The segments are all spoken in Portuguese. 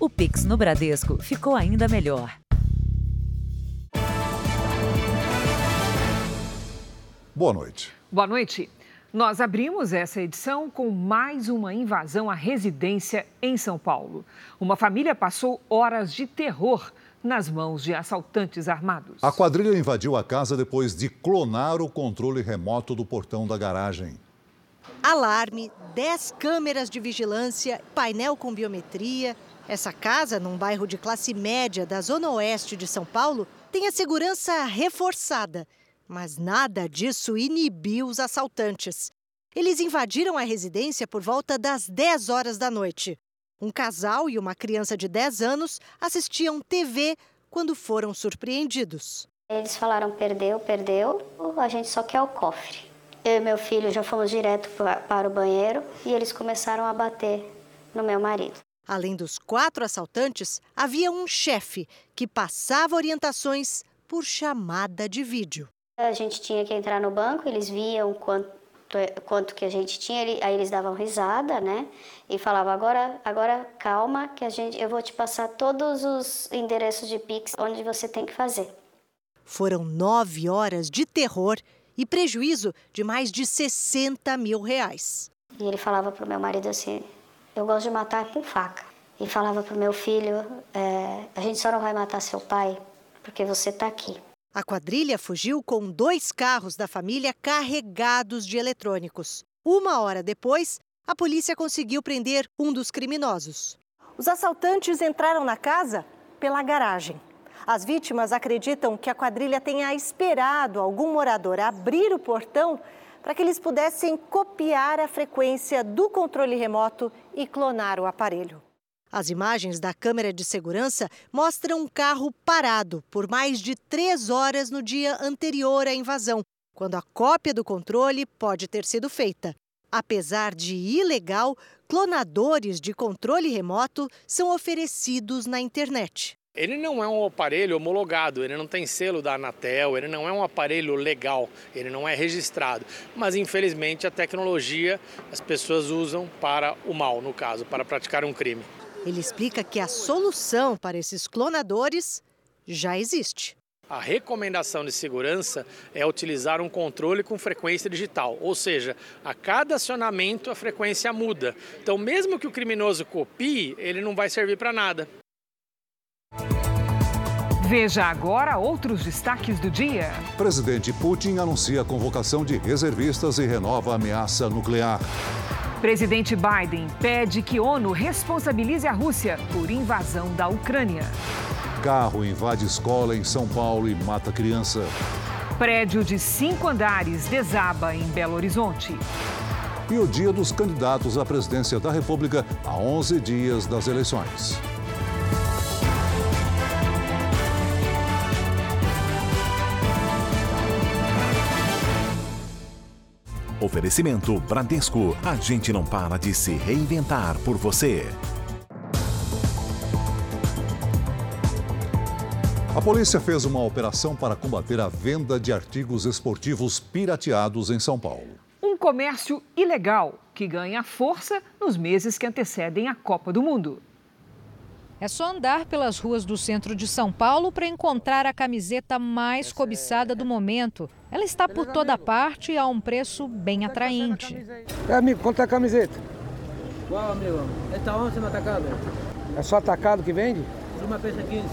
O Pix no Bradesco ficou ainda melhor. Boa noite. Boa noite. Nós abrimos essa edição com mais uma invasão à residência em São Paulo. Uma família passou horas de terror nas mãos de assaltantes armados. A quadrilha invadiu a casa depois de clonar o controle remoto do portão da garagem. Alarme, 10 câmeras de vigilância, painel com biometria. Essa casa, num bairro de classe média da zona oeste de São Paulo, tem a segurança reforçada. Mas nada disso inibiu os assaltantes. Eles invadiram a residência por volta das 10 horas da noite. Um casal e uma criança de 10 anos assistiam TV quando foram surpreendidos. Eles falaram: perdeu, perdeu, a gente só quer o cofre. Eu e meu filho já fomos direto para o banheiro e eles começaram a bater no meu marido. Além dos quatro assaltantes, havia um chefe que passava orientações por chamada de vídeo. A gente tinha que entrar no banco, eles viam quanto quanto que a gente tinha, aí eles davam risada, né? E falavam, agora, agora calma, que a gente, eu vou te passar todos os endereços de Pix onde você tem que fazer. Foram nove horas de terror e prejuízo de mais de 60 mil reais. E ele falava para o meu marido assim, eu gosto de matar com faca. E falava para o meu filho, é, a gente só não vai matar seu pai porque você está aqui. A quadrilha fugiu com dois carros da família carregados de eletrônicos. Uma hora depois, a polícia conseguiu prender um dos criminosos. Os assaltantes entraram na casa pela garagem. As vítimas acreditam que a quadrilha tenha esperado algum morador abrir o portão para que eles pudessem copiar a frequência do controle remoto e clonar o aparelho. As imagens da câmera de segurança mostram um carro parado por mais de três horas no dia anterior à invasão, quando a cópia do controle pode ter sido feita. Apesar de ilegal, clonadores de controle remoto são oferecidos na internet. Ele não é um aparelho homologado, ele não tem selo da Anatel, ele não é um aparelho legal, ele não é registrado. Mas infelizmente a tecnologia as pessoas usam para o mal, no caso, para praticar um crime. Ele explica que a solução para esses clonadores já existe. A recomendação de segurança é utilizar um controle com frequência digital, ou seja, a cada acionamento a frequência muda. Então, mesmo que o criminoso copie, ele não vai servir para nada. Veja agora outros destaques do dia. Presidente Putin anuncia a convocação de reservistas e renova a ameaça nuclear. Presidente Biden pede que ONU responsabilize a Rússia por invasão da Ucrânia. Carro invade escola em São Paulo e mata criança. Prédio de cinco andares desaba em Belo Horizonte. E o dia dos candidatos à presidência da República a 11 dias das eleições. Oferecimento Bradesco. A gente não para de se reinventar por você. A polícia fez uma operação para combater a venda de artigos esportivos pirateados em São Paulo. Um comércio ilegal que ganha força nos meses que antecedem a Copa do Mundo. É só andar pelas ruas do centro de São Paulo para encontrar a camiseta mais cobiçada do momento. Ela está por toda parte e a um preço bem atraente. É, amigo, quanto é a camiseta? Qual, amigo? Esta onça no atacado. É só atacado que vende? Uma peça 15.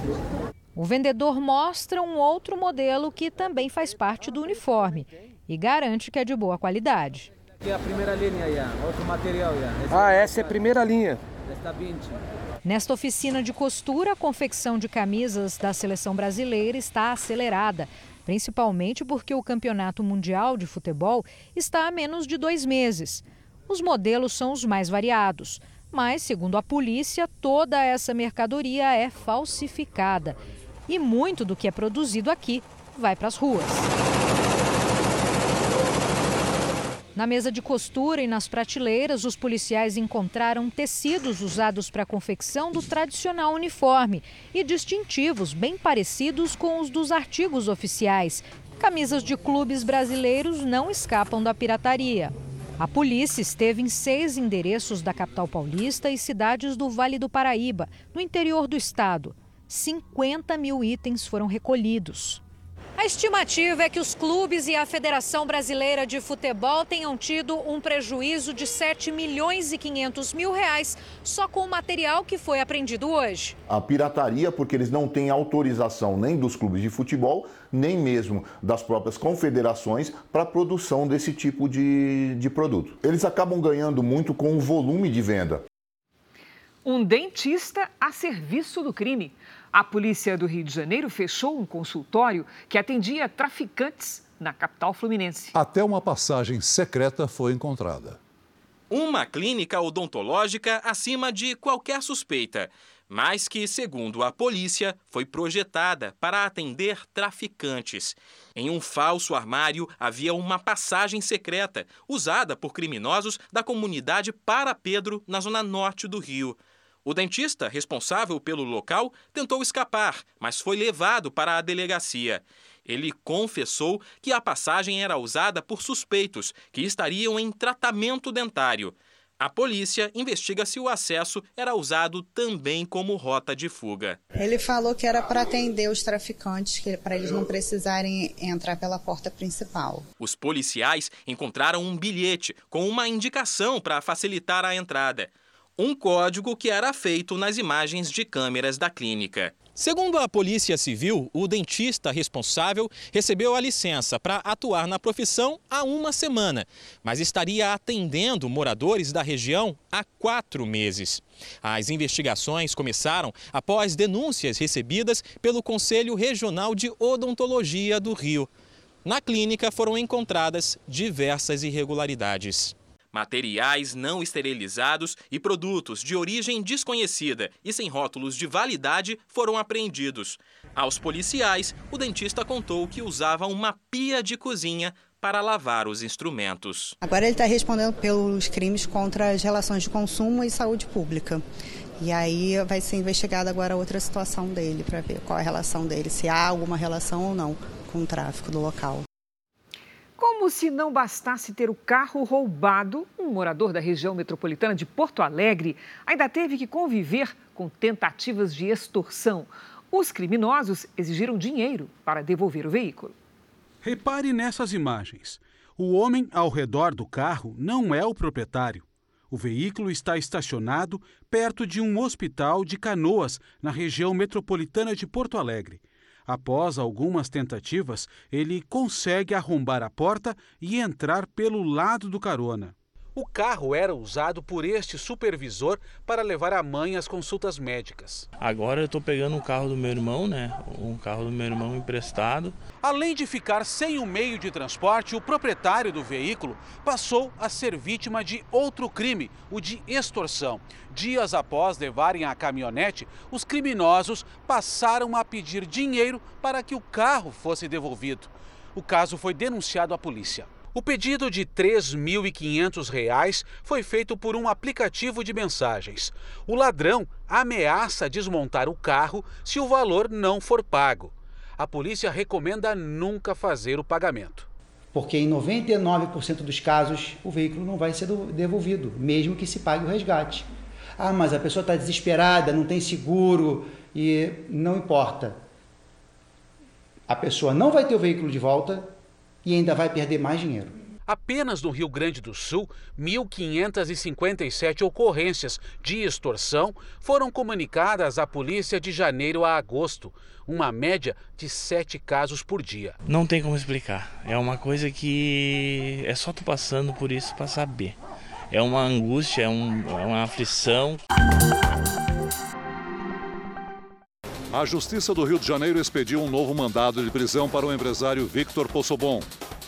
O vendedor mostra um outro modelo que também faz parte do uniforme e garante que é de boa qualidade. Aqui é a primeira linha, outro material. ah, essa é a primeira linha. Esta 20. Nesta oficina de costura, a confecção de camisas da seleção brasileira está acelerada, principalmente porque o Campeonato Mundial de Futebol está há menos de dois meses. Os modelos são os mais variados, mas, segundo a polícia, toda essa mercadoria é falsificada. E muito do que é produzido aqui vai para as ruas. Na mesa de costura e nas prateleiras, os policiais encontraram tecidos usados para a confecção do tradicional uniforme e distintivos bem parecidos com os dos artigos oficiais. Camisas de clubes brasileiros não escapam da pirataria. A polícia esteve em seis endereços da capital paulista e cidades do Vale do Paraíba, no interior do estado. 50 mil itens foram recolhidos. A estimativa é que os clubes e a Federação Brasileira de Futebol tenham tido um prejuízo de 7 milhões e 500 mil reais só com o material que foi apreendido hoje. A pirataria, porque eles não têm autorização nem dos clubes de futebol, nem mesmo das próprias confederações para a produção desse tipo de, de produto. Eles acabam ganhando muito com o volume de venda. Um dentista a serviço do crime. A polícia do Rio de Janeiro fechou um consultório que atendia traficantes na capital fluminense. Até uma passagem secreta foi encontrada. Uma clínica odontológica acima de qualquer suspeita, mas que, segundo a polícia, foi projetada para atender traficantes. Em um falso armário havia uma passagem secreta usada por criminosos da comunidade Para Pedro, na zona norte do Rio. O dentista responsável pelo local tentou escapar, mas foi levado para a delegacia. Ele confessou que a passagem era usada por suspeitos que estariam em tratamento dentário. A polícia investiga se o acesso era usado também como rota de fuga. Ele falou que era para atender os traficantes, para eles não precisarem entrar pela porta principal. Os policiais encontraram um bilhete com uma indicação para facilitar a entrada um código que era feito nas imagens de câmeras da clínica. Segundo a Polícia Civil, o dentista responsável recebeu a licença para atuar na profissão há uma semana, mas estaria atendendo moradores da região há quatro meses. As investigações começaram após denúncias recebidas pelo Conselho Regional de Odontologia do Rio. Na clínica foram encontradas diversas irregularidades. Materiais não esterilizados e produtos de origem desconhecida e sem rótulos de validade foram apreendidos. Aos policiais, o dentista contou que usava uma pia de cozinha para lavar os instrumentos. Agora ele está respondendo pelos crimes contra as relações de consumo e saúde pública. E aí vai ser investigada agora outra situação dele, para ver qual é a relação dele, se há alguma relação ou não com o tráfico do local. Como se não bastasse ter o carro roubado, um morador da região metropolitana de Porto Alegre ainda teve que conviver com tentativas de extorsão. Os criminosos exigiram dinheiro para devolver o veículo. Repare nessas imagens. O homem ao redor do carro não é o proprietário. O veículo está estacionado perto de um hospital de canoas, na região metropolitana de Porto Alegre. Após algumas tentativas, ele consegue arrombar a porta e entrar pelo lado do carona. O carro era usado por este supervisor para levar a mãe às consultas médicas. Agora eu estou pegando o carro do meu irmão, né? Um carro do meu irmão emprestado. Além de ficar sem o meio de transporte, o proprietário do veículo passou a ser vítima de outro crime, o de extorsão. Dias após levarem a caminhonete, os criminosos passaram a pedir dinheiro para que o carro fosse devolvido. O caso foi denunciado à polícia. O pedido de R$ 3.500 foi feito por um aplicativo de mensagens. O ladrão ameaça desmontar o carro se o valor não for pago. A polícia recomenda nunca fazer o pagamento. Porque em 99% dos casos o veículo não vai ser devolvido, mesmo que se pague o resgate. Ah, mas a pessoa está desesperada, não tem seguro e não importa. A pessoa não vai ter o veículo de volta e ainda vai perder mais dinheiro. Apenas no Rio Grande do Sul, 1.557 ocorrências de extorsão foram comunicadas à polícia de janeiro a agosto, uma média de sete casos por dia. Não tem como explicar. É uma coisa que é só tu passando por isso para saber. É uma angústia, é, um, é uma aflição. A Justiça do Rio de Janeiro expediu um novo mandado de prisão para o empresário Victor Possobon.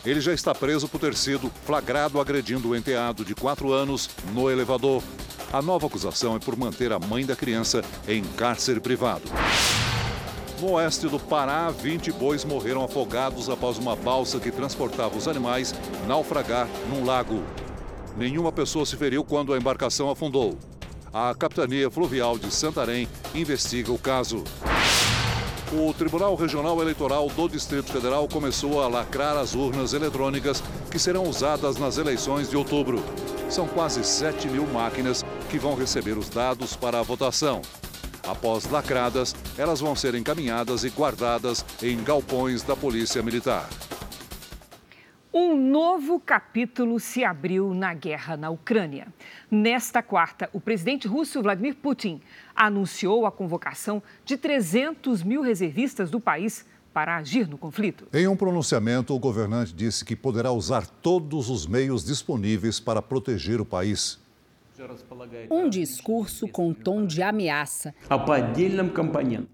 Ele já está preso por ter sido flagrado agredindo o enteado de 4 anos no elevador. A nova acusação é por manter a mãe da criança em cárcere privado. No oeste do Pará, 20 bois morreram afogados após uma balsa que transportava os animais naufragar num lago. Nenhuma pessoa se feriu quando a embarcação afundou. A Capitania Fluvial de Santarém investiga o caso. O Tribunal Regional Eleitoral do Distrito Federal começou a lacrar as urnas eletrônicas que serão usadas nas eleições de outubro. São quase 7 mil máquinas que vão receber os dados para a votação. Após lacradas, elas vão ser encaminhadas e guardadas em galpões da Polícia Militar. Um novo capítulo se abriu na guerra na Ucrânia. Nesta quarta, o presidente russo Vladimir Putin anunciou a convocação de 300 mil reservistas do país para agir no conflito. Em um pronunciamento, o governante disse que poderá usar todos os meios disponíveis para proteger o país. Um discurso com tom de ameaça.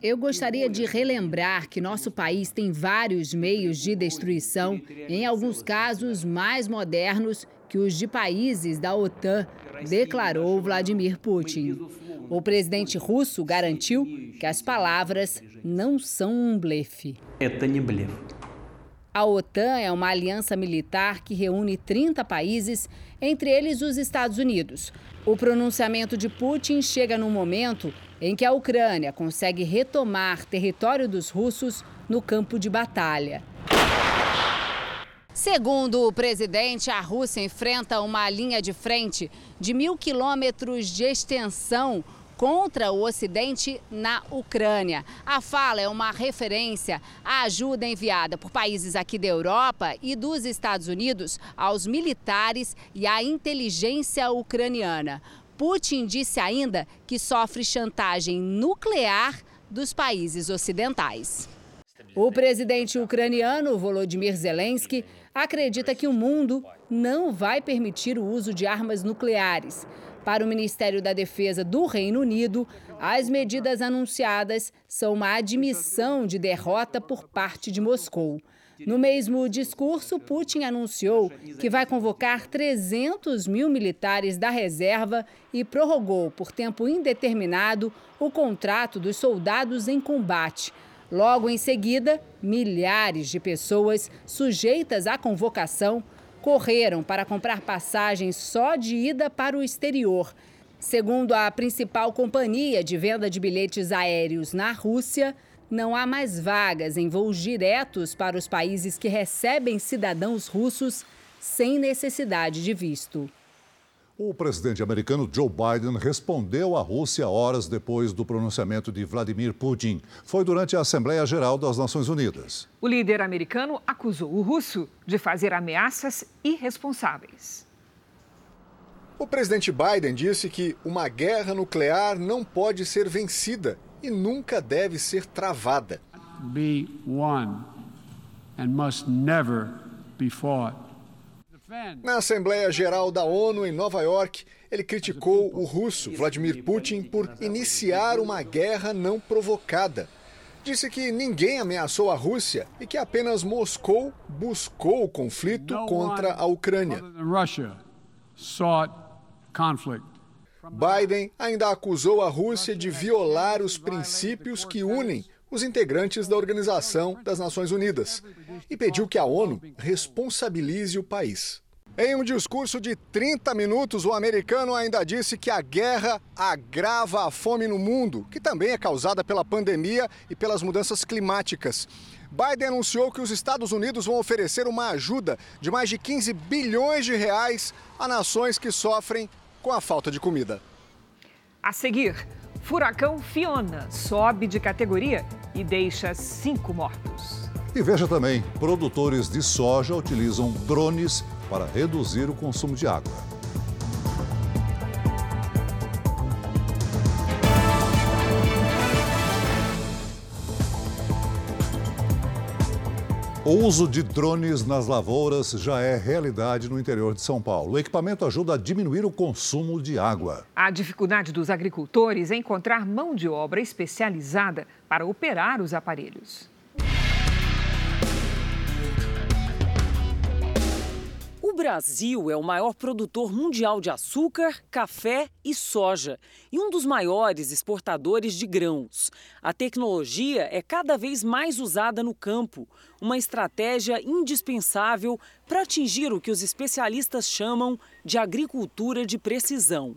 Eu gostaria de relembrar que nosso país tem vários meios de destruição, em alguns casos mais modernos que os de países da OTAN, declarou Vladimir Putin. O presidente russo garantiu que as palavras não são um blefe. A OTAN é uma aliança militar que reúne 30 países, entre eles os Estados Unidos. O pronunciamento de Putin chega num momento em que a Ucrânia consegue retomar território dos russos no campo de batalha. Segundo o presidente, a Rússia enfrenta uma linha de frente de mil quilômetros de extensão contra o Ocidente na Ucrânia. A fala é uma referência à ajuda enviada por países aqui da Europa e dos Estados Unidos aos militares e à inteligência ucraniana. Putin disse ainda que sofre chantagem nuclear dos países ocidentais. O presidente ucraniano Volodymyr Zelensky acredita que o mundo não vai permitir o uso de armas nucleares. Para o Ministério da Defesa do Reino Unido, as medidas anunciadas são uma admissão de derrota por parte de Moscou. No mesmo discurso, Putin anunciou que vai convocar 300 mil militares da reserva e prorrogou por tempo indeterminado o contrato dos soldados em combate. Logo em seguida, milhares de pessoas sujeitas à convocação correram para comprar passagens só de ida para o exterior. Segundo a principal companhia de venda de bilhetes aéreos na Rússia, não há mais vagas em voos diretos para os países que recebem cidadãos russos sem necessidade de visto. O presidente americano Joe Biden respondeu à Rússia horas depois do pronunciamento de Vladimir Putin. Foi durante a Assembleia Geral das Nações Unidas. O líder americano acusou o russo de fazer ameaças irresponsáveis. O presidente Biden disse que uma guerra nuclear não pode ser vencida e nunca deve ser travada. Be won and must never be fought. Na Assembleia Geral da ONU em Nova York, ele criticou o russo Vladimir Putin por iniciar uma guerra não provocada. Disse que ninguém ameaçou a Rússia e que apenas Moscou buscou o conflito contra a Ucrânia. Biden ainda acusou a Rússia de violar os princípios que unem os integrantes da Organização das Nações Unidas e pediu que a ONU responsabilize o país. Em um discurso de 30 minutos, o americano ainda disse que a guerra agrava a fome no mundo, que também é causada pela pandemia e pelas mudanças climáticas. Biden anunciou que os Estados Unidos vão oferecer uma ajuda de mais de 15 bilhões de reais a nações que sofrem com a falta de comida. A seguir, furacão Fiona sobe de categoria e deixa cinco mortos. E veja também: produtores de soja utilizam drones para reduzir o consumo de água. O uso de drones nas lavouras já é realidade no interior de São Paulo. O equipamento ajuda a diminuir o consumo de água. A dificuldade dos agricultores é encontrar mão de obra especializada para operar os aparelhos. O Brasil é o maior produtor mundial de açúcar, café e soja e um dos maiores exportadores de grãos. A tecnologia é cada vez mais usada no campo, uma estratégia indispensável para atingir o que os especialistas chamam de agricultura de precisão.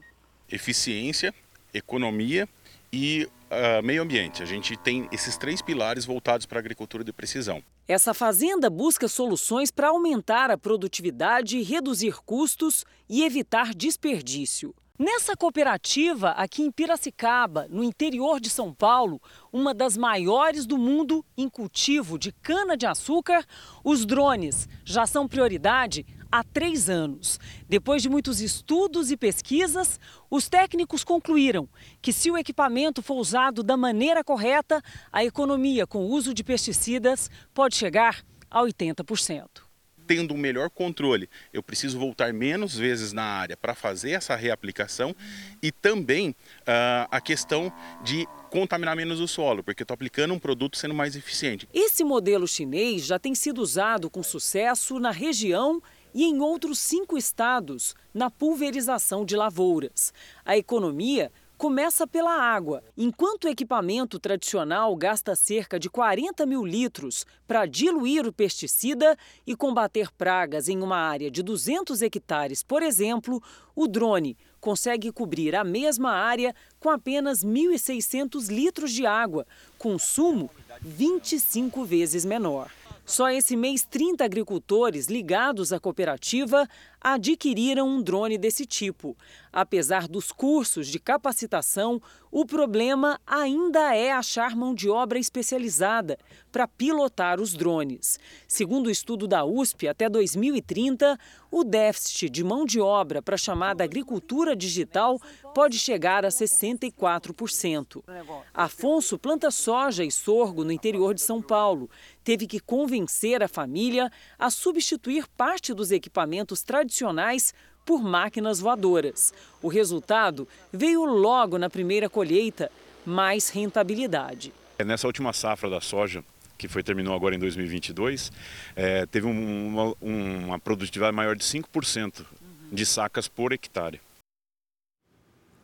Eficiência, economia e uh, meio ambiente. A gente tem esses três pilares voltados para a agricultura de precisão. Essa fazenda busca soluções para aumentar a produtividade, reduzir custos e evitar desperdício. Nessa cooperativa, aqui em Piracicaba, no interior de São Paulo, uma das maiores do mundo em cultivo de cana-de-açúcar, os drones já são prioridade há três anos. Depois de muitos estudos e pesquisas, os técnicos concluíram que, se o equipamento for usado da maneira correta, a economia com o uso de pesticidas pode chegar a 80% tendo um melhor controle, eu preciso voltar menos vezes na área para fazer essa reaplicação e também uh, a questão de contaminar menos o solo, porque estou aplicando um produto sendo mais eficiente. Esse modelo chinês já tem sido usado com sucesso na região e em outros cinco estados na pulverização de lavouras. A economia começa pela água. Enquanto o equipamento tradicional gasta cerca de 40 mil litros para diluir o pesticida e combater pragas em uma área de 200 hectares, por exemplo, o drone consegue cobrir a mesma área com apenas 1.600 litros de água, consumo 25 vezes menor. Só esse mês, 30 agricultores ligados à cooperativa adquiriram um drone desse tipo. Apesar dos cursos de capacitação, o problema ainda é achar mão de obra especializada para pilotar os drones. Segundo o estudo da USP, até 2030, o déficit de mão de obra para a chamada agricultura digital pode chegar a 64%. Afonso planta soja e sorgo no interior de São Paulo. Teve que convencer a família a substituir parte dos equipamentos tradicionais por máquinas voadoras. O resultado veio logo na primeira colheita, mais rentabilidade. É, nessa última safra da soja, que foi terminou agora em 2022, é, teve um, uma, uma produtividade maior de 5% de sacas por hectare.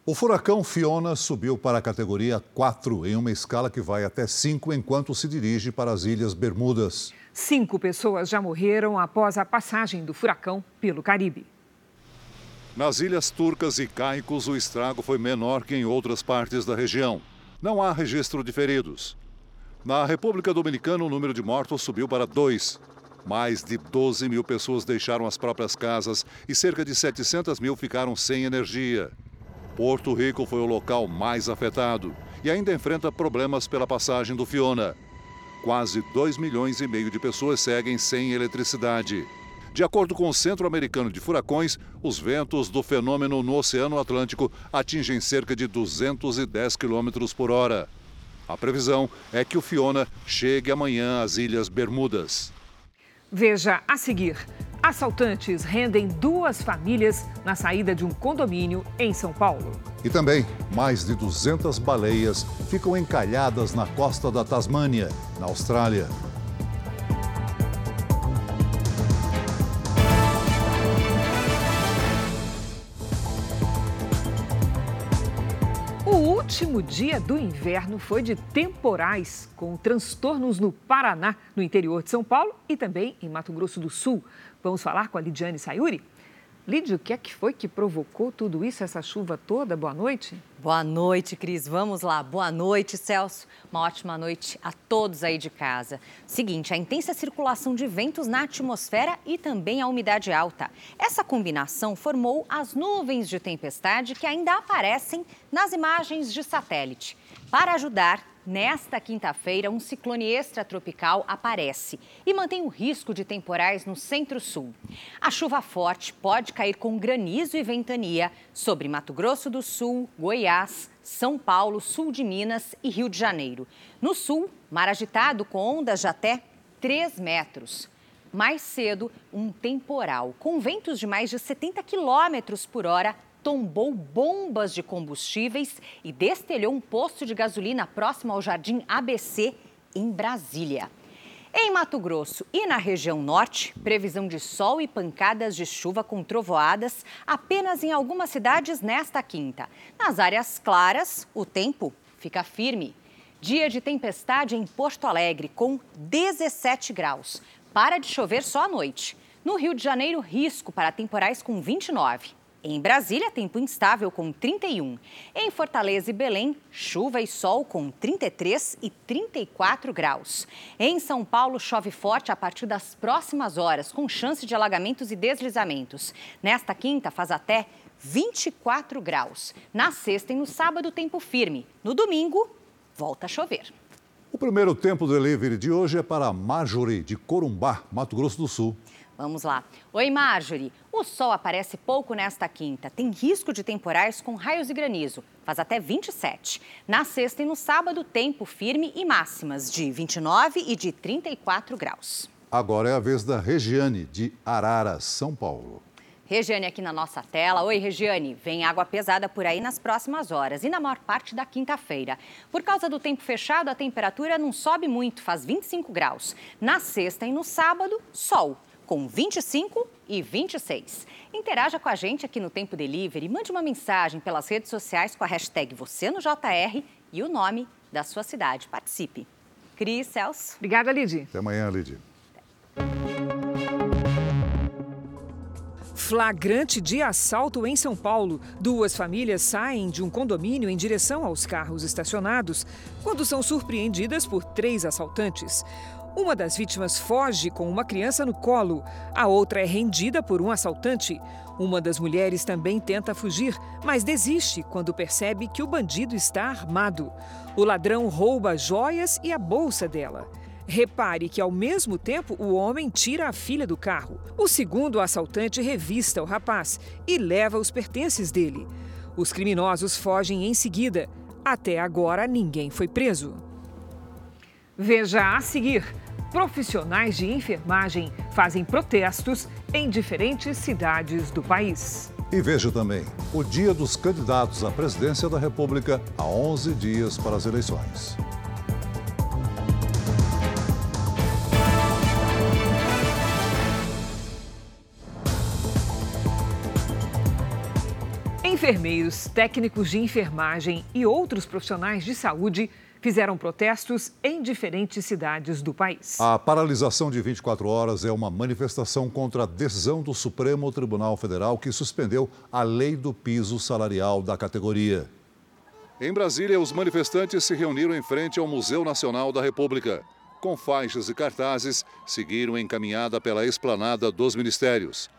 O furacão Fiona subiu para a categoria 4 em uma escala que vai até 5 enquanto se dirige para as Ilhas Bermudas. Cinco pessoas já morreram após a passagem do furacão pelo Caribe. Nas ilhas turcas e caicos, o estrago foi menor que em outras partes da região. Não há registro de feridos. Na República Dominicana, o número de mortos subiu para dois. Mais de 12 mil pessoas deixaram as próprias casas e cerca de 700 mil ficaram sem energia. Porto Rico foi o local mais afetado e ainda enfrenta problemas pela passagem do Fiona. Quase 2 milhões e meio de pessoas seguem sem eletricidade. De acordo com o Centro Americano de Furacões, os ventos do fenômeno no Oceano Atlântico atingem cerca de 210 km por hora. A previsão é que o Fiona chegue amanhã às Ilhas Bermudas. Veja a seguir. Assaltantes rendem duas famílias na saída de um condomínio em São Paulo. E também, mais de 200 baleias ficam encalhadas na costa da Tasmânia, na Austrália. último dia do inverno foi de temporais, com transtornos no Paraná, no interior de São Paulo e também em Mato Grosso do Sul. Vamos falar com a Lidiane Sayuri? Lídia, o que é que foi que provocou tudo isso, essa chuva toda? Boa noite. Boa noite, Cris. Vamos lá. Boa noite, Celso. Uma ótima noite a todos aí de casa. Seguinte, a intensa circulação de ventos na atmosfera e também a umidade alta. Essa combinação formou as nuvens de tempestade que ainda aparecem nas imagens de satélite. Para ajudar, Nesta quinta-feira, um ciclone extratropical aparece e mantém o risco de temporais no centro-sul. A chuva forte pode cair com granizo e ventania sobre Mato Grosso do Sul, Goiás, São Paulo, sul de Minas e Rio de Janeiro. No sul, mar agitado com ondas de até 3 metros. Mais cedo, um temporal com ventos de mais de 70 quilômetros por hora tombou bombas de combustíveis e destelhou um posto de gasolina próximo ao Jardim ABC, em Brasília. Em Mato Grosso e na região norte, previsão de sol e pancadas de chuva com trovoadas apenas em algumas cidades nesta quinta. Nas áreas claras, o tempo fica firme. Dia de tempestade em Porto Alegre, com 17 graus. Para de chover só à noite. No Rio de Janeiro, risco para temporais com 29. Em Brasília, tempo instável com 31. Em Fortaleza e Belém, chuva e sol com 33 e 34 graus. Em São Paulo, chove forte a partir das próximas horas, com chance de alagamentos e deslizamentos. Nesta quinta, faz até 24 graus. Na sexta e no sábado, tempo firme. No domingo, volta a chover. O primeiro tempo do delivery de hoje é para Marjorie, de Corumbá, Mato Grosso do Sul. Vamos lá. Oi, Marjorie. O sol aparece pouco nesta quinta. Tem risco de temporais com raios e granizo. Faz até 27. Na sexta e no sábado, tempo firme e máximas de 29 e de 34 graus. Agora é a vez da Regiane, de Arara, São Paulo. Regiane aqui na nossa tela. Oi, Regiane. Vem água pesada por aí nas próximas horas e na maior parte da quinta-feira. Por causa do tempo fechado, a temperatura não sobe muito, faz 25 graus. Na sexta e no sábado, sol com 25 e 26. Interaja com a gente aqui no Tempo Delivery, mande uma mensagem pelas redes sociais com a hashtag você no JR e o nome da sua cidade. Participe. Cris, Celso. Obrigada, Lid. Até amanhã, Lid. Flagrante de assalto em São Paulo. Duas famílias saem de um condomínio em direção aos carros estacionados quando são surpreendidas por três assaltantes. Uma das vítimas foge com uma criança no colo, a outra é rendida por um assaltante. Uma das mulheres também tenta fugir, mas desiste quando percebe que o bandido está armado. O ladrão rouba joias e a bolsa dela. Repare que, ao mesmo tempo, o homem tira a filha do carro. O segundo assaltante revista o rapaz e leva os pertences dele. Os criminosos fogem em seguida. Até agora, ninguém foi preso. Veja a seguir profissionais de enfermagem fazem protestos em diferentes cidades do país. E veja também o dia dos candidatos à presidência da República a 11 dias para as eleições. Enfermeiros, técnicos de enfermagem e outros profissionais de saúde fizeram protestos em diferentes cidades do país. A paralisação de 24 horas é uma manifestação contra a decisão do Supremo Tribunal Federal que suspendeu a lei do piso salarial da categoria. Em Brasília, os manifestantes se reuniram em frente ao Museu Nacional da República. Com faixas e cartazes, seguiram encaminhada pela esplanada dos ministérios.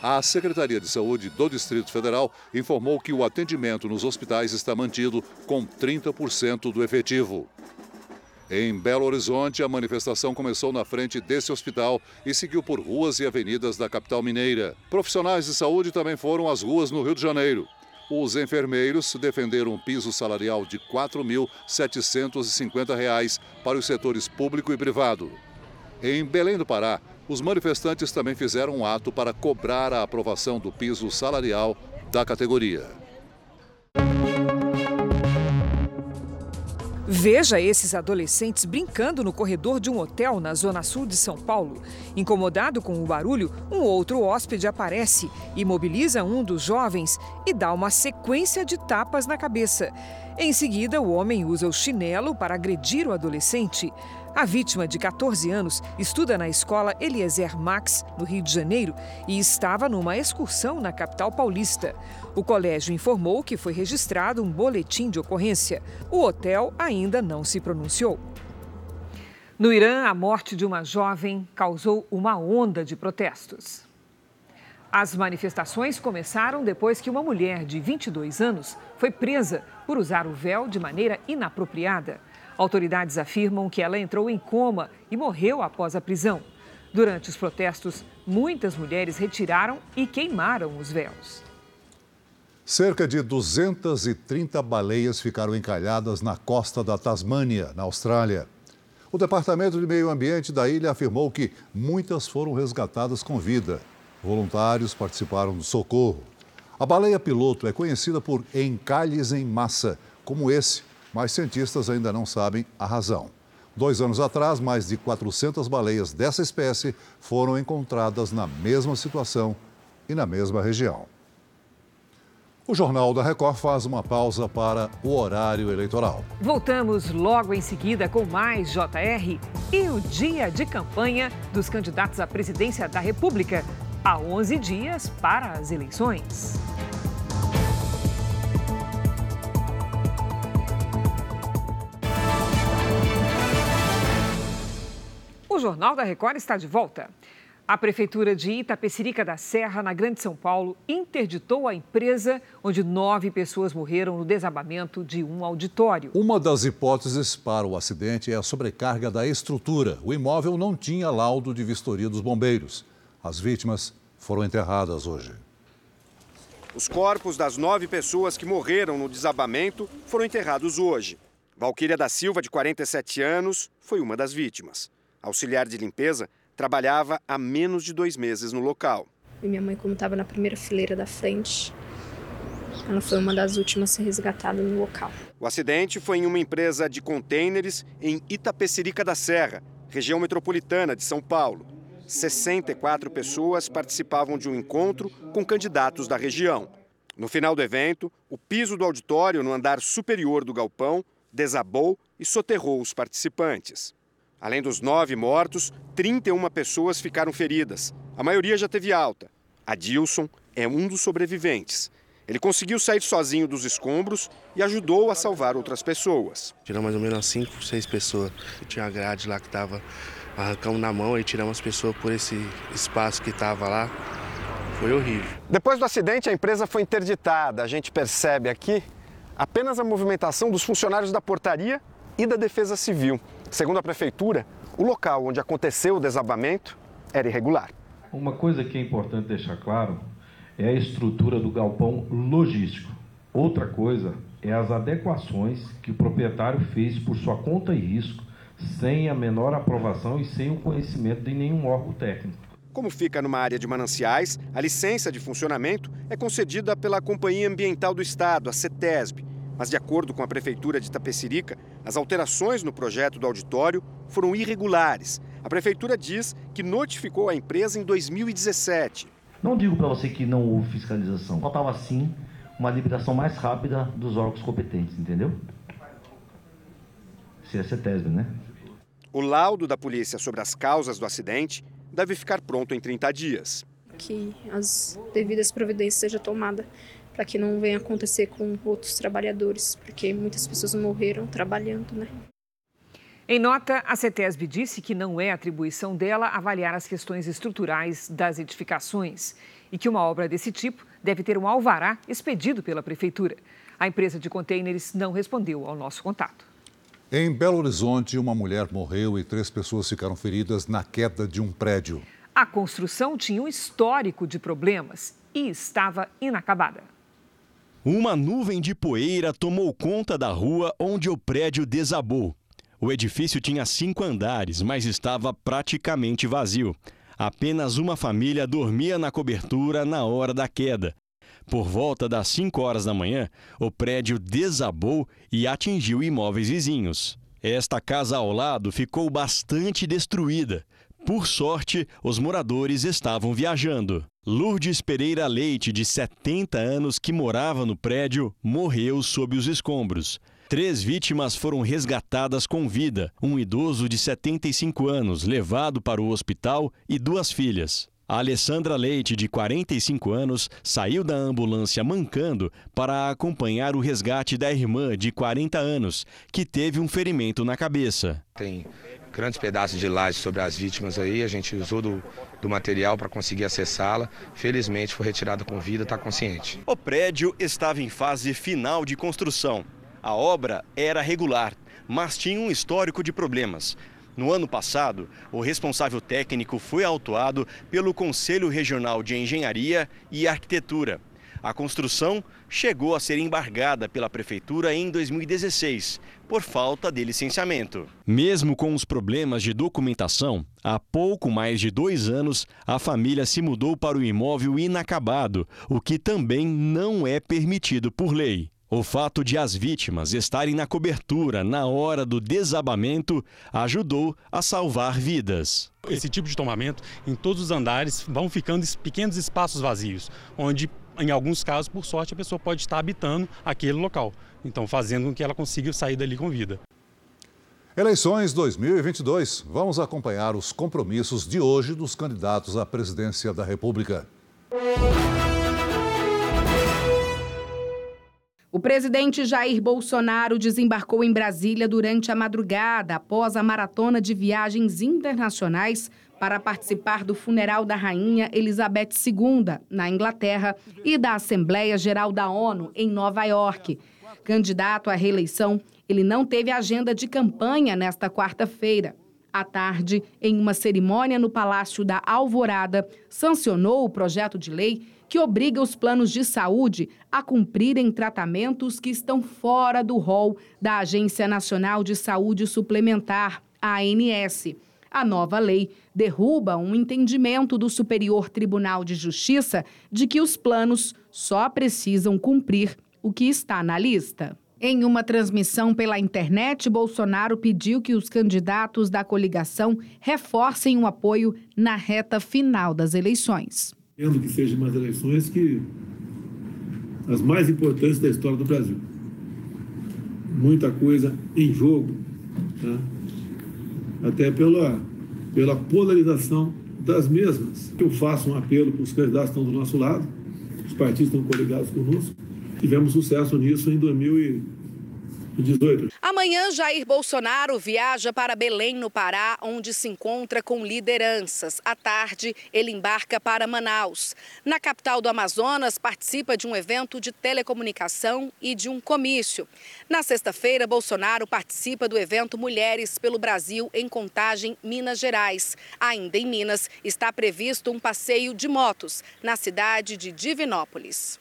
A Secretaria de Saúde do Distrito Federal informou que o atendimento nos hospitais está mantido com 30% do efetivo. Em Belo Horizonte, a manifestação começou na frente desse hospital e seguiu por ruas e avenidas da capital mineira. Profissionais de saúde também foram às ruas no Rio de Janeiro. Os enfermeiros defenderam um piso salarial de R$ 4.750 para os setores público e privado. Em Belém do Pará, os manifestantes também fizeram um ato para cobrar a aprovação do piso salarial da categoria. Veja esses adolescentes brincando no corredor de um hotel na zona sul de São Paulo. Incomodado com o barulho, um outro hóspede aparece, imobiliza um dos jovens e dá uma sequência de tapas na cabeça. Em seguida, o homem usa o chinelo para agredir o adolescente. A vítima, de 14 anos, estuda na escola Eliezer Max, no Rio de Janeiro, e estava numa excursão na capital paulista. O colégio informou que foi registrado um boletim de ocorrência. O hotel ainda não se pronunciou. No Irã, a morte de uma jovem causou uma onda de protestos. As manifestações começaram depois que uma mulher de 22 anos foi presa por usar o véu de maneira inapropriada. Autoridades afirmam que ela entrou em coma e morreu após a prisão. Durante os protestos, muitas mulheres retiraram e queimaram os véus. Cerca de 230 baleias ficaram encalhadas na costa da Tasmânia, na Austrália. O Departamento de Meio Ambiente da ilha afirmou que muitas foram resgatadas com vida. Voluntários participaram do socorro. A baleia piloto é conhecida por encalhes em massa, como esse, mas cientistas ainda não sabem a razão. Dois anos atrás, mais de 400 baleias dessa espécie foram encontradas na mesma situação e na mesma região. O Jornal da Record faz uma pausa para o horário eleitoral. Voltamos logo em seguida com mais JR e o dia de campanha dos candidatos à presidência da República, há 11 dias para as eleições. O Jornal da Record está de volta. A Prefeitura de Itapecerica da Serra, na Grande São Paulo, interditou a empresa onde nove pessoas morreram no desabamento de um auditório. Uma das hipóteses para o acidente é a sobrecarga da estrutura. O imóvel não tinha laudo de vistoria dos bombeiros. As vítimas foram enterradas hoje. Os corpos das nove pessoas que morreram no desabamento foram enterrados hoje. Valquíria da Silva, de 47 anos, foi uma das vítimas. Auxiliar de limpeza, trabalhava há menos de dois meses no local. E minha mãe, como estava na primeira fileira da frente, ela foi uma das últimas a ser resgatada no local. O acidente foi em uma empresa de contêineres em Itapecerica da Serra, região metropolitana de São Paulo. 64 pessoas participavam de um encontro com candidatos da região. No final do evento, o piso do auditório no andar superior do galpão desabou e soterrou os participantes. Além dos nove mortos, 31 pessoas ficaram feridas. A maioria já teve alta. Adilson é um dos sobreviventes. Ele conseguiu sair sozinho dos escombros e ajudou a salvar outras pessoas. Tiramos mais ou menos cinco, seis pessoas. Tinha a grade lá que estava arrancando na mão e tiramos as pessoas por esse espaço que estava lá. Foi horrível. Depois do acidente, a empresa foi interditada. A gente percebe aqui apenas a movimentação dos funcionários da portaria e da Defesa Civil. Segundo a prefeitura, o local onde aconteceu o desabamento era irregular. Uma coisa que é importante deixar claro é a estrutura do galpão logístico. Outra coisa é as adequações que o proprietário fez por sua conta e risco, sem a menor aprovação e sem o conhecimento de nenhum órgão técnico. Como fica numa área de mananciais, a licença de funcionamento é concedida pela Companhia Ambiental do Estado, a CETESB, mas, de acordo com a Prefeitura de Tapecerica, as alterações no projeto do auditório foram irregulares. A Prefeitura diz que notificou a empresa em 2017. Não digo para você que não houve fiscalização. Faltava, sim, uma liberação mais rápida dos órgãos competentes, entendeu? Se é CETESB, né? O laudo da polícia sobre as causas do acidente deve ficar pronto em 30 dias. Que as devidas providências sejam tomadas para que não venha acontecer com outros trabalhadores, porque muitas pessoas morreram trabalhando, né? Em nota, a CETESB disse que não é atribuição dela avaliar as questões estruturais das edificações e que uma obra desse tipo deve ter um alvará expedido pela Prefeitura. A empresa de contêineres não respondeu ao nosso contato. Em Belo Horizonte, uma mulher morreu e três pessoas ficaram feridas na queda de um prédio. A construção tinha um histórico de problemas e estava inacabada. Uma nuvem de poeira tomou conta da rua onde o prédio desabou. O edifício tinha cinco andares, mas estava praticamente vazio. Apenas uma família dormia na cobertura na hora da queda. Por volta das 5 horas da manhã, o prédio desabou e atingiu imóveis vizinhos. Esta casa ao lado ficou bastante destruída. Por sorte, os moradores estavam viajando. Lourdes Pereira Leite, de 70 anos, que morava no prédio, morreu sob os escombros. Três vítimas foram resgatadas com vida: um idoso de 75 anos, levado para o hospital, e duas filhas. A Alessandra Leite, de 45 anos, saiu da ambulância mancando para acompanhar o resgate da irmã, de 40 anos, que teve um ferimento na cabeça. Tem grandes pedaços de laje sobre as vítimas aí, a gente usou do, do material para conseguir acessá-la. Felizmente foi retirada com vida, está consciente. O prédio estava em fase final de construção. A obra era regular, mas tinha um histórico de problemas. No ano passado, o responsável técnico foi autuado pelo Conselho Regional de Engenharia e Arquitetura. A construção chegou a ser embargada pela Prefeitura em 2016, por falta de licenciamento. Mesmo com os problemas de documentação, há pouco mais de dois anos, a família se mudou para o imóvel inacabado, o que também não é permitido por lei. O fato de as vítimas estarem na cobertura na hora do desabamento ajudou a salvar vidas. Esse tipo de tombamento, em todos os andares, vão ficando pequenos espaços vazios, onde em alguns casos, por sorte, a pessoa pode estar habitando aquele local, então fazendo com que ela consiga sair dali com vida. Eleições 2022. Vamos acompanhar os compromissos de hoje dos candidatos à presidência da República. O presidente Jair Bolsonaro desembarcou em Brasília durante a madrugada, após a maratona de viagens internacionais para participar do funeral da rainha Elizabeth II, na Inglaterra, e da Assembleia Geral da ONU, em Nova York. Candidato à reeleição, ele não teve agenda de campanha nesta quarta-feira. À tarde, em uma cerimônia no Palácio da Alvorada, sancionou o projeto de lei que obriga os planos de saúde a cumprirem tratamentos que estão fora do rol da Agência Nacional de Saúde Suplementar, ANS. A nova lei derruba um entendimento do Superior Tribunal de Justiça de que os planos só precisam cumprir o que está na lista. Em uma transmissão pela internet, Bolsonaro pediu que os candidatos da coligação reforcem o apoio na reta final das eleições. Querendo que sejam umas eleições que as mais importantes da história do Brasil. Muita coisa em jogo, tá? Até pela, pela polarização das mesmas. Eu faço um apelo para os candidatos que estão do nosso lado, os partidos estão coligados conosco. Tivemos sucesso nisso em 2000 18. Amanhã, Jair Bolsonaro viaja para Belém, no Pará, onde se encontra com lideranças. À tarde, ele embarca para Manaus. Na capital do Amazonas, participa de um evento de telecomunicação e de um comício. Na sexta-feira, Bolsonaro participa do evento Mulheres pelo Brasil em Contagem, Minas Gerais. Ainda em Minas, está previsto um passeio de motos na cidade de Divinópolis.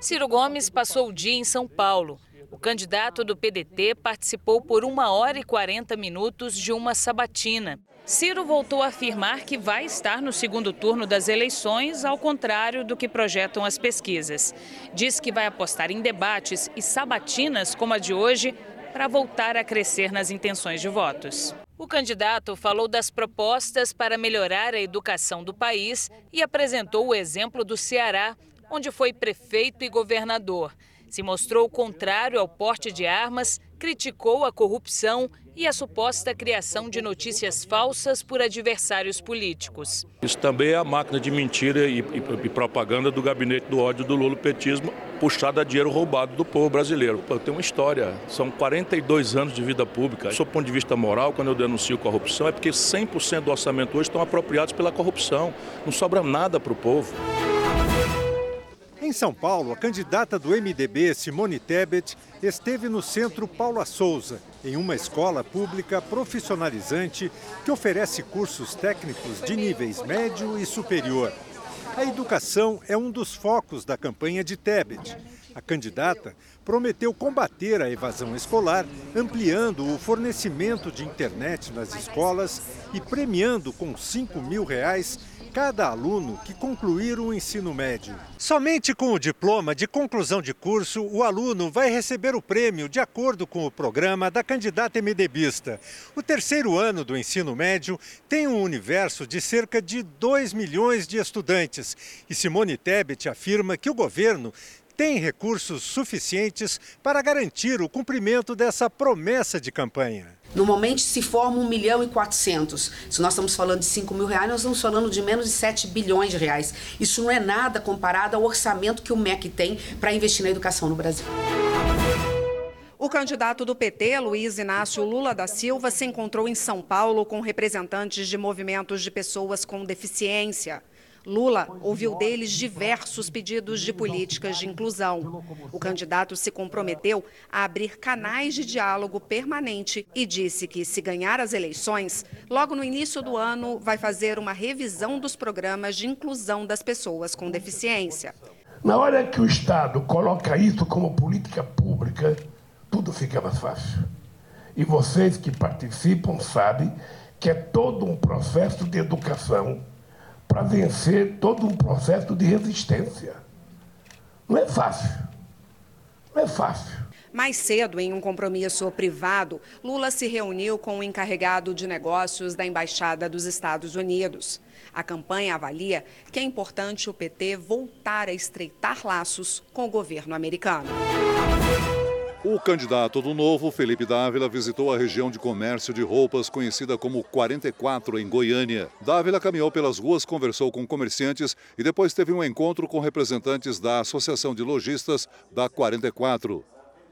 Ciro Gomes passou o dia em São Paulo. O candidato do PDT participou por uma hora e 40 minutos de uma sabatina. Ciro voltou a afirmar que vai estar no segundo turno das eleições, ao contrário do que projetam as pesquisas. Diz que vai apostar em debates e sabatinas como a de hoje para voltar a crescer nas intenções de votos. O candidato falou das propostas para melhorar a educação do país e apresentou o exemplo do Ceará, onde foi prefeito e governador se mostrou contrário ao porte de armas, criticou a corrupção e a suposta criação de notícias falsas por adversários políticos. Isso também é a máquina de mentira e, e, e propaganda do gabinete do ódio do lulopetismo, puxada a dinheiro roubado do povo brasileiro. Pô, tem uma história, são 42 anos de vida pública. Do ponto de vista moral, quando eu denuncio corrupção, é porque 100% do orçamento hoje estão apropriados pela corrupção. Não sobra nada para o povo. Em São Paulo, a candidata do MDB, Simone Tebet, esteve no Centro Paula Souza, em uma escola pública profissionalizante que oferece cursos técnicos de níveis médio e superior. A educação é um dos focos da campanha de Tebet. A candidata prometeu combater a evasão escolar, ampliando o fornecimento de internet nas escolas e premiando com 5 mil reais cada aluno que concluir o ensino médio. Somente com o diploma de conclusão de curso, o aluno vai receber o prêmio de acordo com o programa da candidata MDBista. O terceiro ano do ensino médio tem um universo de cerca de 2 milhões de estudantes. E Simone Tebet afirma que o governo tem recursos suficientes para garantir o cumprimento dessa promessa de campanha. Normalmente se forma 1 milhão e 400. Se nós estamos falando de 5 mil reais, nós estamos falando de menos de 7 bilhões de reais. Isso não é nada comparado ao orçamento que o MEC tem para investir na educação no Brasil. O candidato do PT, Luiz Inácio Lula da Silva, se encontrou em São Paulo com representantes de movimentos de pessoas com deficiência. Lula ouviu deles diversos pedidos de políticas de inclusão. O candidato se comprometeu a abrir canais de diálogo permanente e disse que, se ganhar as eleições, logo no início do ano vai fazer uma revisão dos programas de inclusão das pessoas com deficiência. Na hora que o Estado coloca isso como política pública, tudo fica mais fácil. E vocês que participam sabem que é todo um processo de educação para vencer todo um processo de resistência. Não é fácil. Não é fácil. Mais cedo, em um compromisso privado, Lula se reuniu com o encarregado de negócios da Embaixada dos Estados Unidos. A campanha avalia que é importante o PT voltar a estreitar laços com o governo americano. O candidato do Novo, Felipe Dávila, visitou a região de comércio de roupas conhecida como 44 em Goiânia. Dávila caminhou pelas ruas, conversou com comerciantes e depois teve um encontro com representantes da Associação de Lojistas da 44.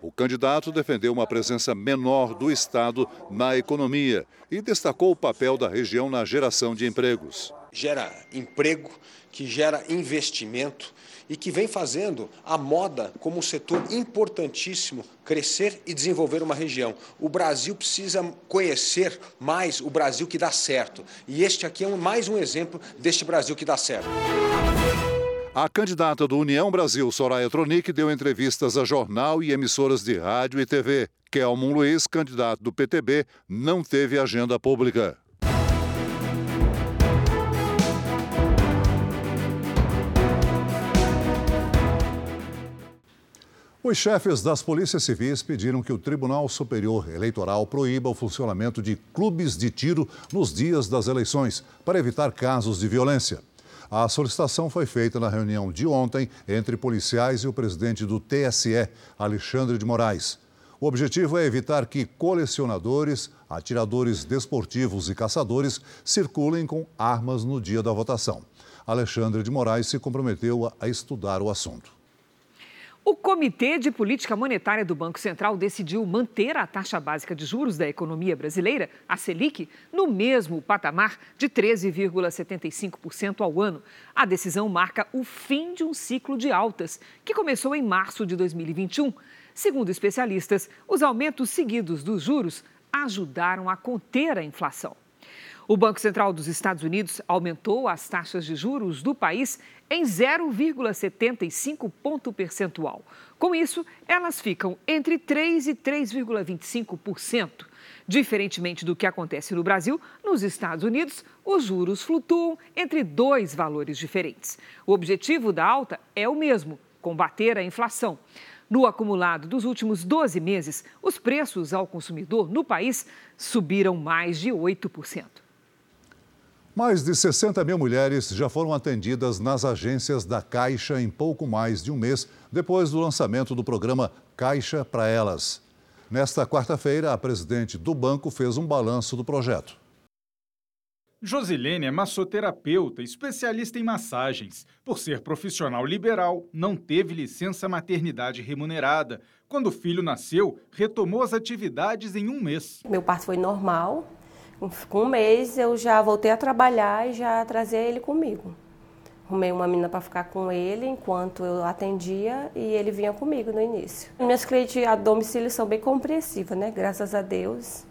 O candidato defendeu uma presença menor do Estado na economia e destacou o papel da região na geração de empregos. Gera emprego, que gera investimento e que vem fazendo a moda como um setor importantíssimo crescer e desenvolver uma região. O Brasil precisa conhecer mais o Brasil que dá certo. E este aqui é um, mais um exemplo deste Brasil que dá certo. A candidata do União Brasil, Soraya Tronic, deu entrevistas a jornal e emissoras de rádio e TV. Kelmon Luiz, candidato do PTB, não teve agenda pública. Os chefes das polícias civis pediram que o Tribunal Superior Eleitoral proíba o funcionamento de clubes de tiro nos dias das eleições, para evitar casos de violência. A solicitação foi feita na reunião de ontem entre policiais e o presidente do TSE, Alexandre de Moraes. O objetivo é evitar que colecionadores, atiradores desportivos e caçadores circulem com armas no dia da votação. Alexandre de Moraes se comprometeu a estudar o assunto. O Comitê de Política Monetária do Banco Central decidiu manter a taxa básica de juros da economia brasileira, a Selic, no mesmo patamar de 13,75% ao ano. A decisão marca o fim de um ciclo de altas, que começou em março de 2021. Segundo especialistas, os aumentos seguidos dos juros ajudaram a conter a inflação. O Banco Central dos Estados Unidos aumentou as taxas de juros do país em 0,75 ponto percentual. Com isso, elas ficam entre 3 e 3,25%. Diferentemente do que acontece no Brasil, nos Estados Unidos, os juros flutuam entre dois valores diferentes. O objetivo da alta é o mesmo: combater a inflação. No acumulado dos últimos 12 meses, os preços ao consumidor no país subiram mais de 8%. Mais de 60 mil mulheres já foram atendidas nas agências da Caixa em pouco mais de um mês depois do lançamento do programa Caixa para Elas. Nesta quarta-feira, a presidente do banco fez um balanço do projeto. Josilene é massoterapeuta, especialista em massagens. Por ser profissional liberal, não teve licença maternidade remunerada. Quando o filho nasceu, retomou as atividades em um mês. Meu parto foi normal, com um mês eu já voltei a trabalhar e já trazia ele comigo. Arrumei uma menina para ficar com ele enquanto eu atendia e ele vinha comigo no início. Minhas clientes a domicílio são bem compreensivas, né? Graças a Deus,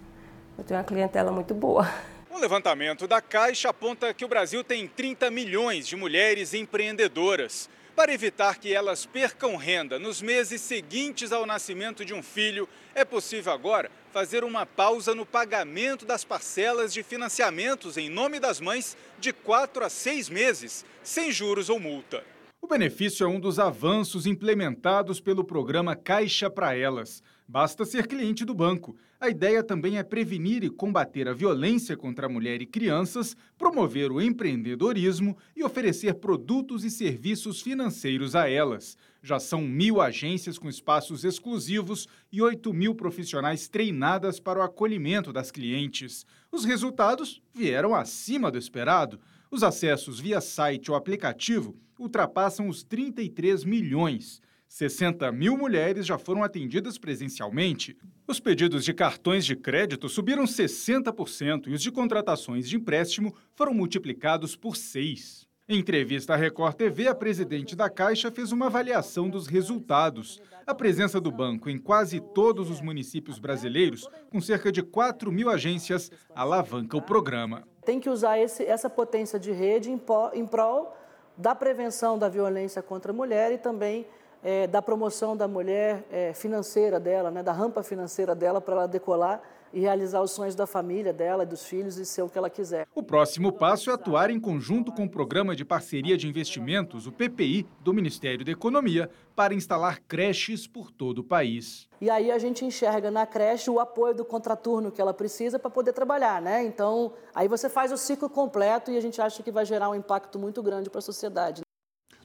eu tenho uma clientela muito boa. Um levantamento da Caixa aponta que o Brasil tem 30 milhões de mulheres empreendedoras. Para evitar que elas percam renda nos meses seguintes ao nascimento de um filho, é possível agora fazer uma pausa no pagamento das parcelas de financiamentos em nome das mães de quatro a seis meses, sem juros ou multa. O benefício é um dos avanços implementados pelo programa Caixa para Elas. Basta ser cliente do banco. A ideia também é prevenir e combater a violência contra a mulher e crianças, promover o empreendedorismo e oferecer produtos e serviços financeiros a elas. Já são mil agências com espaços exclusivos e 8 mil profissionais treinadas para o acolhimento das clientes. Os resultados vieram acima do esperado. Os acessos via site ou aplicativo ultrapassam os 33 milhões. 60 mil mulheres já foram atendidas presencialmente. Os pedidos de cartões de crédito subiram 60% e os de contratações de empréstimo foram multiplicados por 6. Em entrevista à Record TV, a presidente da Caixa fez uma avaliação dos resultados. A presença do banco em quase todos os municípios brasileiros, com cerca de 4 mil agências, alavanca o programa. Tem que usar esse, essa potência de rede em prol da prevenção da violência contra a mulher e também é, da promoção da mulher é, financeira dela, né, da rampa financeira dela para ela decolar e realizar os sonhos da família dela, dos filhos e ser o que ela quiser. O próximo passo é atuar em conjunto com o Programa de Parceria de Investimentos, o PPI, do Ministério da Economia, para instalar creches por todo o país. E aí a gente enxerga na creche o apoio do contraturno que ela precisa para poder trabalhar, né? Então, aí você faz o ciclo completo e a gente acha que vai gerar um impacto muito grande para a sociedade.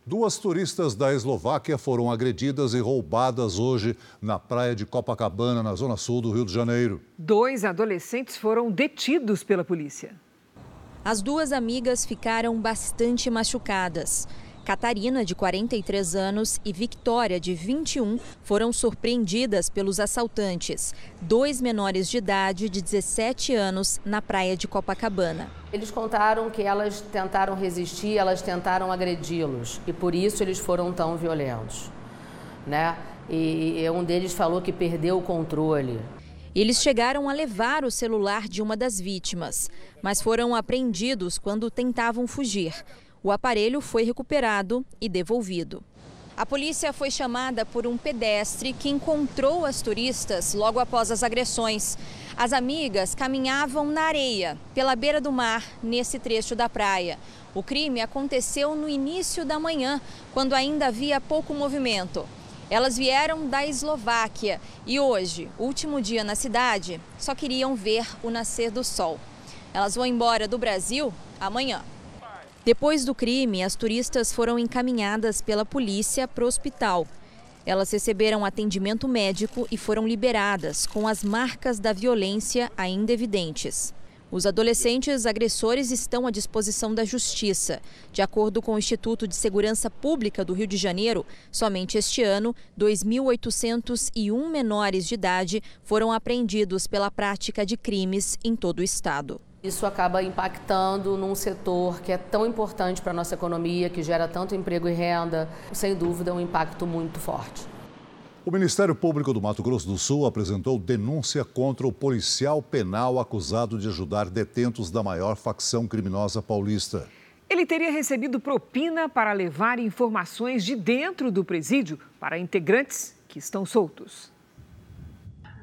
Duas turistas da Eslováquia foram agredidas e roubadas hoje na praia de Copacabana, na zona sul do Rio de Janeiro. Dois adolescentes foram detidos pela polícia. As duas amigas ficaram bastante machucadas. Catarina, de 43 anos, e Victória, de 21, foram surpreendidas pelos assaltantes, dois menores de idade de 17 anos, na praia de Copacabana. Eles contaram que elas tentaram resistir, elas tentaram agredi-los e por isso eles foram tão violentos, né? E um deles falou que perdeu o controle. Eles chegaram a levar o celular de uma das vítimas, mas foram apreendidos quando tentavam fugir. O aparelho foi recuperado e devolvido. A polícia foi chamada por um pedestre que encontrou as turistas logo após as agressões. As amigas caminhavam na areia, pela beira do mar, nesse trecho da praia. O crime aconteceu no início da manhã, quando ainda havia pouco movimento. Elas vieram da Eslováquia e hoje, último dia na cidade, só queriam ver o nascer do sol. Elas vão embora do Brasil amanhã. Depois do crime, as turistas foram encaminhadas pela polícia para o hospital. Elas receberam atendimento médico e foram liberadas, com as marcas da violência ainda evidentes. Os adolescentes agressores estão à disposição da Justiça. De acordo com o Instituto de Segurança Pública do Rio de Janeiro, somente este ano, 2.801 menores de idade foram apreendidos pela prática de crimes em todo o estado. Isso acaba impactando num setor que é tão importante para a nossa economia, que gera tanto emprego e renda. Sem dúvida, é um impacto muito forte. O Ministério Público do Mato Grosso do Sul apresentou denúncia contra o policial penal acusado de ajudar detentos da maior facção criminosa paulista. Ele teria recebido propina para levar informações de dentro do presídio para integrantes que estão soltos.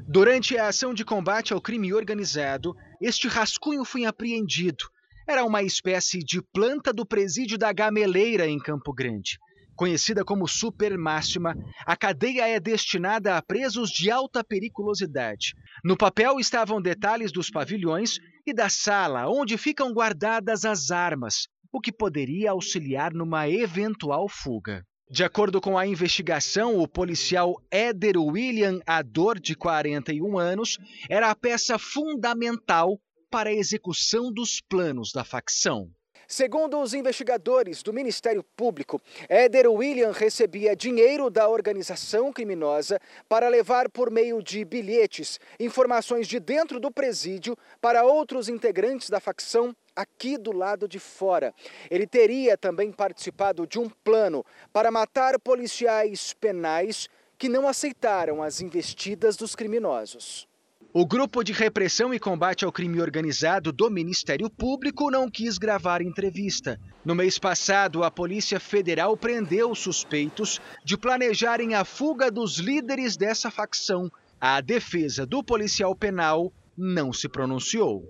Durante a ação de combate ao crime organizado, este rascunho foi apreendido. Era uma espécie de planta do presídio da Gameleira, em Campo Grande. Conhecida como Super Máxima, a cadeia é destinada a presos de alta periculosidade. No papel estavam detalhes dos pavilhões e da sala onde ficam guardadas as armas, o que poderia auxiliar numa eventual fuga. De acordo com a investigação, o policial Éder William Ador, de 41 anos, era a peça fundamental para a execução dos planos da facção. Segundo os investigadores do Ministério Público, Éder William recebia dinheiro da organização criminosa para levar por meio de bilhetes informações de dentro do presídio para outros integrantes da facção aqui do lado de fora. Ele teria também participado de um plano para matar policiais penais que não aceitaram as investidas dos criminosos. O Grupo de Repressão e Combate ao Crime Organizado do Ministério Público não quis gravar entrevista. No mês passado, a Polícia Federal prendeu suspeitos de planejarem a fuga dos líderes dessa facção. A defesa do policial penal não se pronunciou.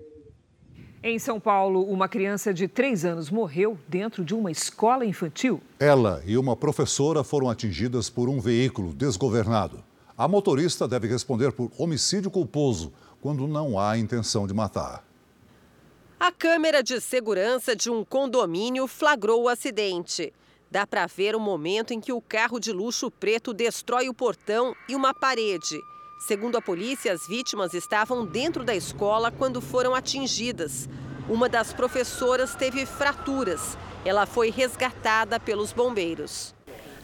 Em São Paulo, uma criança de 3 anos morreu dentro de uma escola infantil. Ela e uma professora foram atingidas por um veículo desgovernado. A motorista deve responder por homicídio culposo quando não há intenção de matar. A câmera de segurança de um condomínio flagrou o acidente. Dá para ver o momento em que o carro de luxo preto destrói o portão e uma parede. Segundo a polícia, as vítimas estavam dentro da escola quando foram atingidas. Uma das professoras teve fraturas. Ela foi resgatada pelos bombeiros.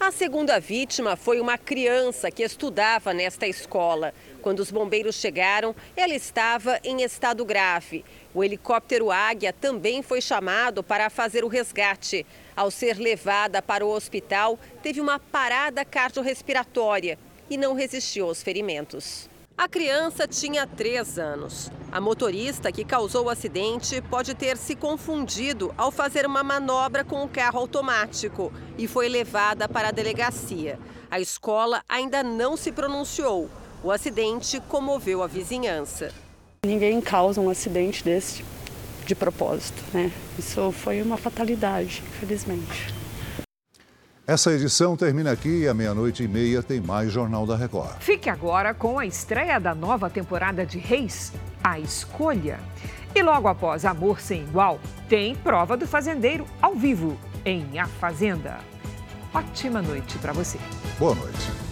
A segunda vítima foi uma criança que estudava nesta escola. Quando os bombeiros chegaram, ela estava em estado grave. O helicóptero Águia também foi chamado para fazer o resgate. Ao ser levada para o hospital, teve uma parada cardiorrespiratória e não resistiu aos ferimentos. A criança tinha três anos. A motorista que causou o acidente pode ter se confundido ao fazer uma manobra com o carro automático e foi levada para a delegacia. A escola ainda não se pronunciou. O acidente comoveu a vizinhança. Ninguém causa um acidente desse de propósito, né? Isso foi uma fatalidade, infelizmente. Essa edição termina aqui e à meia-noite e meia tem mais Jornal da Record. Fique agora com a estreia da nova temporada de Reis, A Escolha. E logo após Amor Sem Igual, tem prova do fazendeiro ao vivo em A Fazenda. ótima noite para você. Boa noite.